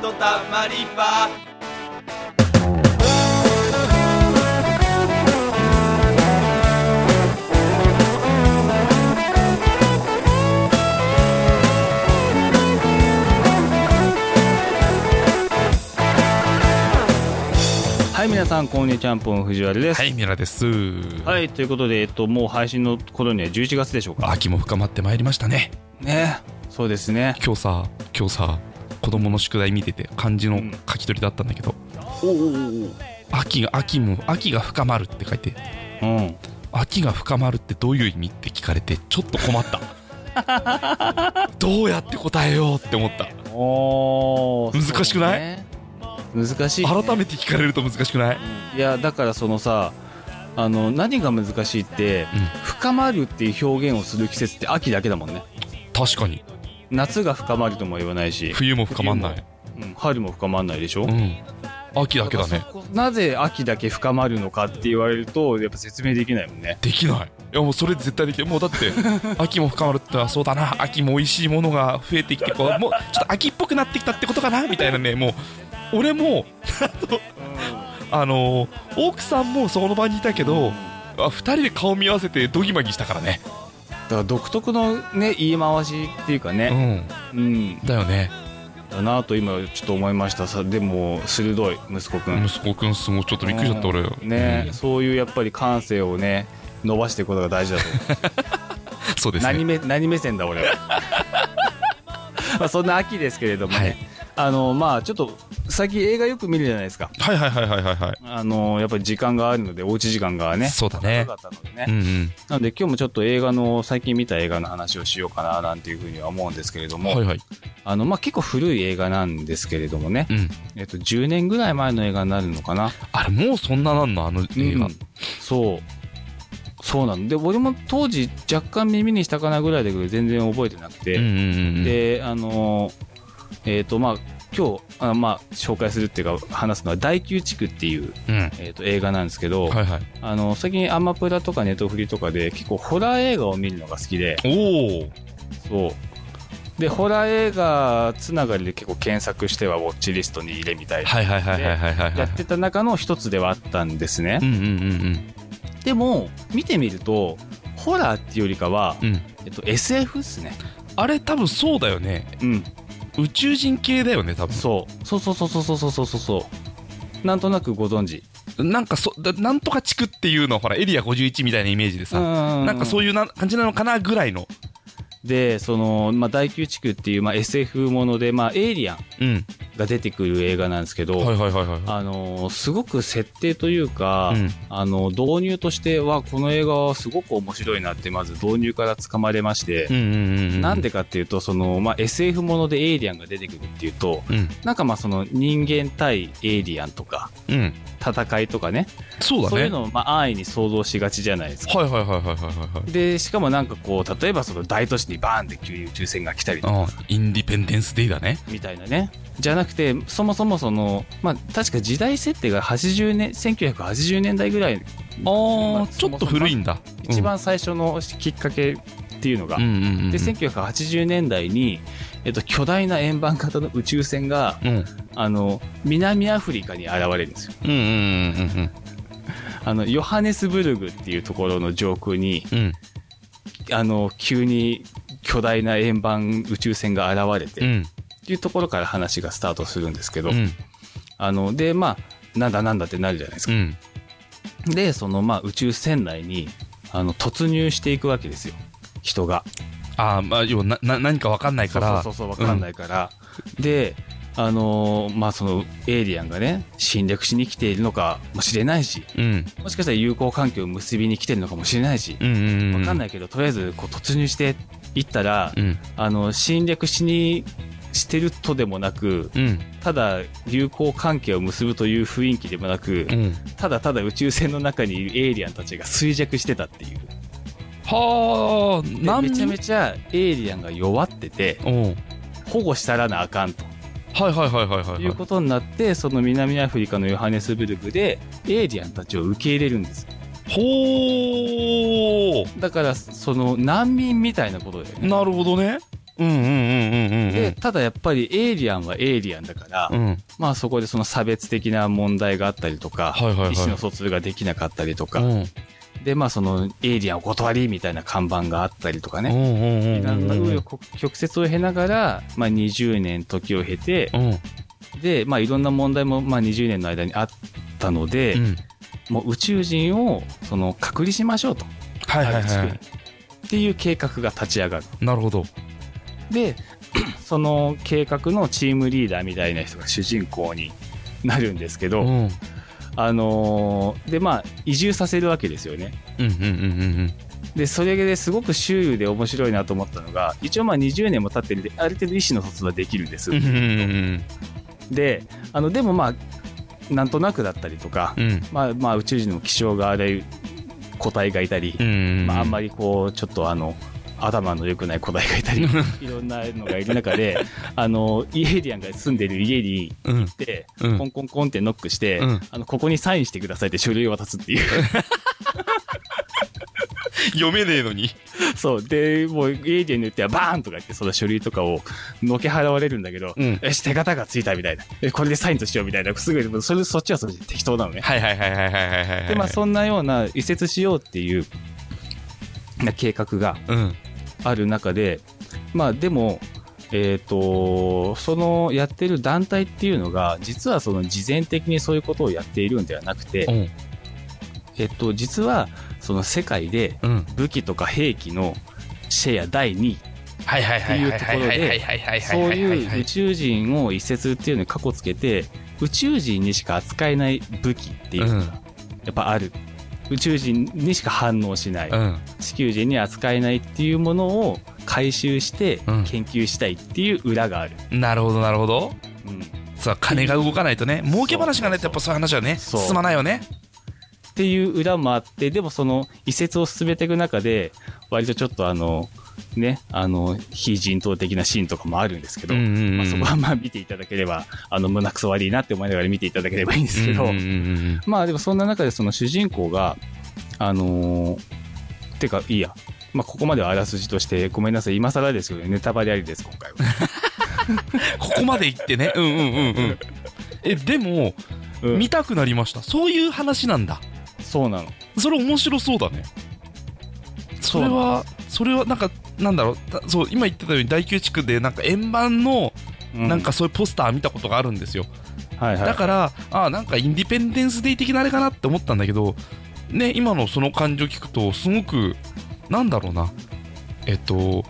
とたまり場はい皆さんこんにちはんぽん藤原ですはい、ミラです。はいということでえっともう配信の頃には11月でしょうか秋も深まってまいりましたね。ねそうですね今日さ、今日さ、子供の宿題見てて、漢字のうん。書き取りだったんだけど、おおお秋が、秋も、秋が深まるって書いて、おうん。秋が深まるってどういう意味って聞かれて、ちょっと困った。どうやって答えようって思った。難しくない？ね。難しいね、改めて聞かれると難しくない？いやだからそのさあの何が難しいって、うん。深まるっていう表現をする季節って秋だけだもんね。確かに。夏が深まるとも言わないし、冬も深まんない。うん、春も深まんないでしょ、うん。秋だけだね。なぜ秋だけ深まるのかって言われるとやっぱ説明できないもんねできない。いやもうそれ絶対できない。もうだって、秋も深まるってのはそうだな。秋も美味しいものが増えてきて、こう、もうちょっと秋っぽくなってきたってことかな？みたいなね、もう、俺も、あの奥さんもその場にいたけど、あ二人で顔見合わせてドギマギしたからね。だから独特のね言い回しっていうかうね、ん。うん、だよね。だなと今ちょっと思いました。さでも鋭い息子くん。息子くんすごいちょっとびっくりしちゃった俺。ね、うん。そういうやっぱり感性をね伸ばしていくことが大事だと思う。そうですね。何目何目線だ俺は。まあそんな秋ですけれどもね、はいあのまあちょっと最近映画よく見るじゃないですかはいはいはいはいはいはい。あのやっぱり時間があるのでおうち時間がねそうだね長かったのでね、うんうん。なので今日もちょっと映画の最近見た映画の話をしようかななんていうふうには思うんですけれども、はいはい。あのまあ結構古い映画なんですけれどもね、うん。えっと10年ぐらい前の映画になるのかなあれもうそんななんの？あの映画。うんそうそうなので俺も当時若干耳にしたかなぐらいだけど全然覚えてなくて、うんうんうんうん。であのえっ、とまあ今日あまあ紹介するっていうか話すのは「大宮地区」っていう、うん。えー、と映画なんですけど、はいはい。あの最近アマプラとかネットフリとかで結構ホラー映画を見るのが好きでおお。そうでホラー映画つながりで結構検索してはウォッチリストに入れみたいなはいはいはいはいはいはいはい。やってた中の一つではあったんですね、うんうんうんでも見てみるとホラーっていうよりかは、うん。うん。えっと、SF っすねあれ多分そうだよね。うん宇宙人系だよね、多分。そう。そうそうそうそうそうそうそう。そうなんとなくご存知。なんかそ、だなんとか地区っていうのはほら、エリア51みたいなイメージでさ、ななんかそういうな感じなのかなぐらいの。でその、まあ、大宮地区っていう、まあ、SF もので、まあ、エイリアンうん。が出てくる映画なんですけど、すごく設定というか、うんあの導入としてはこの映画はすごく面白いなってまず導入からつかまれまして。なんでかっていうとその、まあ、SF ものでエイリアンが出てくるっていうとうん。なんかまあその人間対エイリアンとかうん。戦いとかねそうだね。そういうのをまあ安易に想像しがちじゃないですか。はいはいはいはいはいはいはい。でしかもなんかこう例えばその大都市にバーンって急に宇宙船が来たりとかうん。インディペンデンスデイだね。みたいなねじゃなくてそもそもそのまあ確か時代設定が80年1980年代ぐらいあまああ、ちょっと古いんだ。一番最初のきっかけっていうのが、うんうんうんうん。で1980年代に、えっと、巨大な円盤型の宇宙船がうん。あの南アフリカに現れるんですようんうんうん あのヨハネスブルグっていうところの上空にうん。うん。あの急に巨大な円盤宇宙船が現れて、っうん。ていうところから話がスタートするんですけど、うん。あのでまあなんだなんだってなるじゃないですか、うん。でそのまあ宇宙船内にあの突入していくわけですよ人がああ、まあ、要はな、な、何かわかんないから。そうそうそうそう分かんないから、であのーまあそのエイリアンがね侵略しに来ているのかもしれないしうん。もしかしたら友好関係を結びに来てるのかもしれないしうんうんうん。分かんないけどとりあえずこう突入していったら、うん。あの侵略しにしてるとでもなくうん。ただ友好関係を結ぶという雰囲気でもなく、うん。ただただ宇宙船の中にいるエイリアンたちが衰弱してたっていうはあ、めちゃめちゃエイリアンが弱っててうん。保護したらなあかんとはいはいはいはいはい。いうことになってその南アフリカのヨハネスブルクでエイリアンたちを受け入れるんですほー。だからその難民みたいなことだよね。なるほどね。うんうんうんうんうんで、ただやっぱりエイリアンはエイリアンだから、うん。うんまあそこでその差別的な問題があったりとか、はいはいはい。意思の疎通ができなかったりとか、うん。で、まあそのエイリアンお断りみたいな看板があったりとかね、いろんな曲折を経ながら、まあ20年時を経て、うん。で、まあいろんな問題もまあ20年の間にあったので、うんもう宇宙人をその隔離しましょうと。はいはいはいっていう計画が立ち上がる。なるほどで、その計画のチームリーダーみたいな人が主人公になるんですけど、うんあのーで、まあ、移住させるわけですよね。うんうんうんうんで、それですごく周囲で面白いなと思ったのが、一応まあ20年も経ってるんで、ある程度意思の疎通はできるんです。うんうんうんで、あの、でもまあ、なんとなくだったりとか、うん。うんまあ、まあ、宇宙人の気性が荒い個体がいたり、うんまあ、あんまりこう、ちょっとあの、頭の良くない個体がいたり、いろんなのがいる中で、あの、エイリアンが住んでる家にうん。行って、うん。コンコンコンってノックして、うん。あの、ここにサインしてくださいって書類を渡すっていう。読めねえのにそう。で、もう、エイリアンによってはバーンとか言って、その書類とかをのけ払われるんだけど、うんよし、手形がついたみたいな。えこれでサインとしようみたいな。すぐ、それ、そっちはそっちで適当なのね。はいはいはいはいはいはいはいで、まあ、そんなような移設しようっていう、な計画がうんある中で、まあ、でも、えっ、と、そのやってる団体っていうのが、実はその事前的にそういうことをやっているんではなくて、うんえっと、実は、その世界で武器とか兵器のシェア第2位っいいうところでそういう宇宙人を一説っていうのに過去つけて宇宙人にしか扱えない武器っていうのがやっぱある、宇宙人にしか反応しない、地球人に扱えないっていうものを回収して研究したいっていう裏がある、うん、なるほどなるほど、うん、そう金が動かないとね儲け話がないとやっぱそういう話はね進まないよねっていう裏もあって、でもその移設を進めていく中で、割とちょっとあの、ね、あの、非人道的なシーンとかもあるんですけど、うんうんうん。まあ、そこはまあ見ていただければ、あの、胸くそ悪いなって思いながら見ていただければいいんですけど、うんうんうんまあでもそんな中でその主人公が、あのーてか、いいや。まあここまではあらすじとして、ごめんなさい、今更ですけど、ネタバレありです、今回は。ここまで行ってね。うんうんうんうん。えでもうん。見たくなりました。そういう話なんだそうなの。それ面白そうだね。それはそれはなんかなんだろう。たそう今言ってたように第9地区でなんか円盤のうなんか、そういうポスター見たことがあるんですよ、はいはい。だからあなんかインディペンデンスデイ的なあれかなって思ったんだけどね今のその感情聞くとすごくなんだろうな。えっと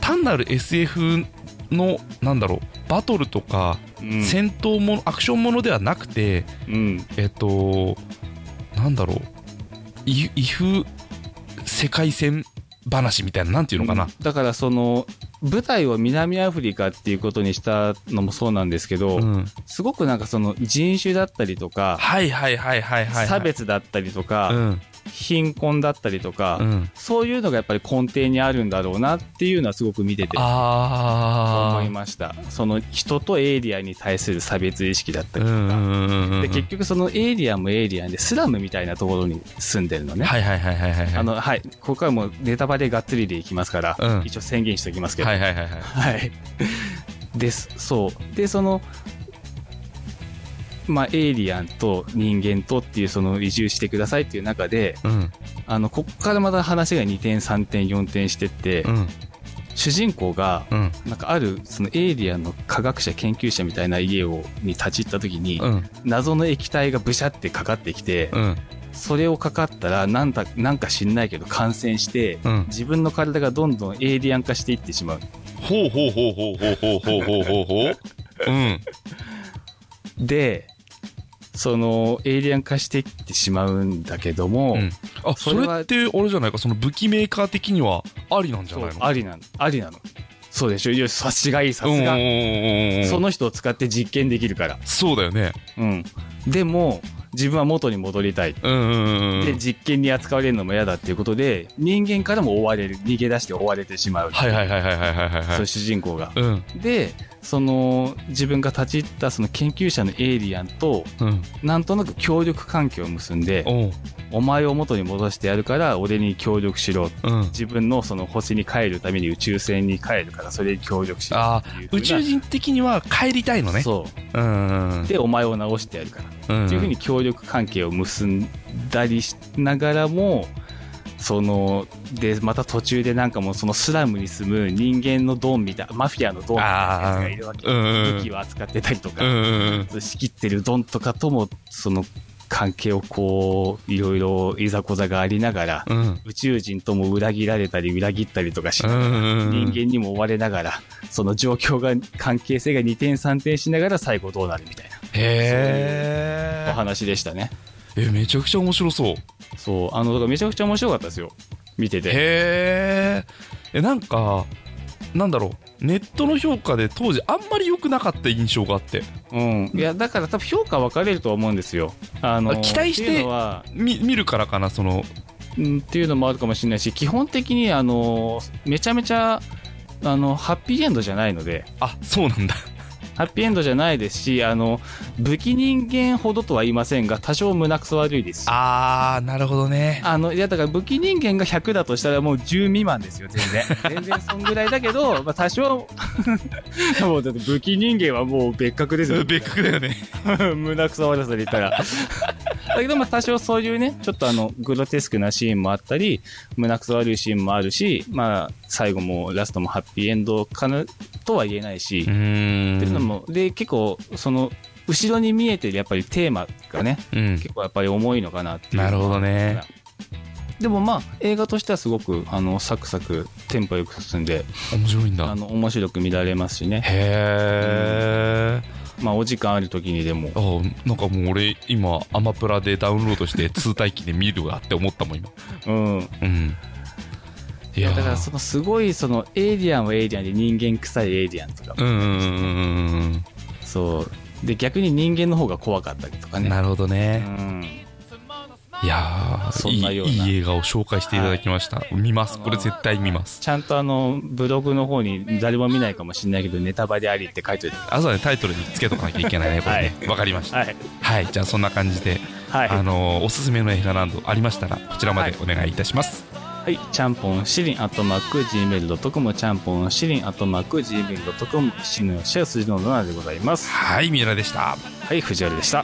単なる SF のなんだろう。バトルとかうん、戦闘ものアクションものではなくてうん。えっとなんだろう。イイフ世界線話みたいななんていうのかな、うん。だからその、舞台を南アフリカっていうことにしたのもそうなんですけど、うん。すごくなんかその人種だったりとか、はいはいはいはいはい、はい、差別だったりとか、うん貧困だったりとか、うんそういうのがやっぱり根底にあるんだろうなっていうのはすごく見ててあ思いました。その人とエイリアンに対する差別意識だったりとか。で、結局そのエイリアンもエイリアンでスラムみたいなところに住んでるのね。はいはいはいはいはいはいあの、はい。ここはもうネタバレがっつりでいきますから、うん一応宣言しておきますけど。はいはいはいはいはい。です。そう。で、その、まあ、エイリアンと人間とっていう、その移住してくださいっていう中で、うん。あの、こっからまた話が2点、3点、4点してって、うん。主人公が、うん。なんかある、そのエイリアンの科学者、研究者みたいな家を、に立ち入った時に、うん。謎の液体がブシャってかかってきて、うん。それをかかったら、なんだ、なんか知んないけど感染して、うん。自分の体がどんどんエイリアン化していってしまう。ほうほうほうほうほうほうほうほうほうほう。うん。で、その、エイリアン化していってしまうんだけども、うんあそそれってあれじゃないか？その武器メーカー的にはありなんじゃないの？ありなの。ありなの。そうでしょ。いや、察しがいい、さすが。その人を使って実験できるから。そうだよねうん。でも、自分は元に戻りたい。うんうんうんで、実験に扱われるのも嫌だっていうことで、人間からも追われる、逃げ出して追われてしまう。はいはいはいはいはいはいはいそういう主人公が。うんで、その、自分が立ち入ったその研究者のエイリアンと、うんなんとなく協力関係を結んで、お前を元に戻してやるから、俺に協力しろ。うん自分のその星に帰るために宇宙船に帰るから、それに協力しろ宇宙人的には帰りたいのねそう。うんうんで、お前を直してやるから。うんっていうふうに協力関係を結んだりしながらも、その、で、また途中でなんかもうそのスラムに住む人間のドンみたいな、マフィアのドンみたいなやつがいるわけ。武器を扱ってたりとか、うん仕切ってるドンとかとも、その関係をこう、いろいろいざこざがありながら、うん。宇宙人とも裏切られたり裏切ったりとかしうながら、人間にも追われながら、その状況が、関係性が2点3点しながら最後どうなるみたいな。おへえ話でしたね。えめちゃくちゃ面白そうそう、あの、だからめちゃくちゃ面白かったですよ。見てて。へええなんかなんだろうネットの評価で当時あんまり良くなかった印象があってうん。いや、だから多分評価分かれるとは思うんですよ。あの、あ期待してっていうのは、み見るからかなそのうん、っていうのもあるかもしれないし、基本的に、あの、めちゃめちゃ、あの、ハッピーエンドじゃないので、あそうなんだハッピーエンドじゃないですし、あの、武器人間ほどとは言いませんが、多少胸くそ悪いですし。あーなるほどねあの、いや、だから武器人間が100だとしたらもう10未満ですよ、全然。全然そんぐらいだけど、まあ多少、もうだって武器人間はもう別格ですよ。別格だよね胸くそ悪さで言ったら。だけど、まあ多少そういうね、ちょっとあの、グロテスクなシーンもあったり、胸くそ悪いシーンもあるし、まあ、最後もラストもハッピーエンドかな、とは言えないし、で、結構、その、後ろに見えてるやっぱりテーマがね、うん結構やっぱり重いのかなっていう。なるほどね。でもまあ、映画としてはすごく、あの、サクサク、テンポよく進んで、面白いんだあの、面白く見られますしね。へえまあ、お時間ある時にでも、あなんかもう俺今アマプラでダウンロードして通体機で見るわって思ったもん今うん。うんいやー。だからそのすごいそのエイリアンはエイリアンで人間臭いエイリアンとか、うんうんうんうんそう。で逆に人間の方が怖かったりとかね。うんなるほどうね、ん。いやーそんなような。いいいい映画を紹介していただきました、見ます。これ絶対見ます。ちゃんとあのブログの方に誰も見ないかもしれないけどネタバレありって書いておい。てあそうだね。タイトルにつけとかなきゃいけないねこれね。わ、かりました。はい。はい。じゃあそんな感じで、はい、あのーおすすめの映画などありましたらこちらまでお願いいたします、はい、ちゃんぽんしりんアットマーク Gmail.com ちゃんぽんしりんアットマーク Gmail.com 死のよしやすじの7でございますはい三浦でしたはい藤原でした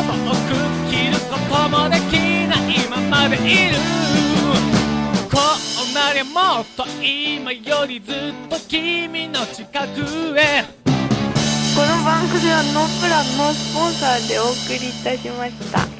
遠く切ることもできないままでいるこうなりゃもっと今よりずっと君の近くへこの番組はノープランのスポンサーでお送りいたしました。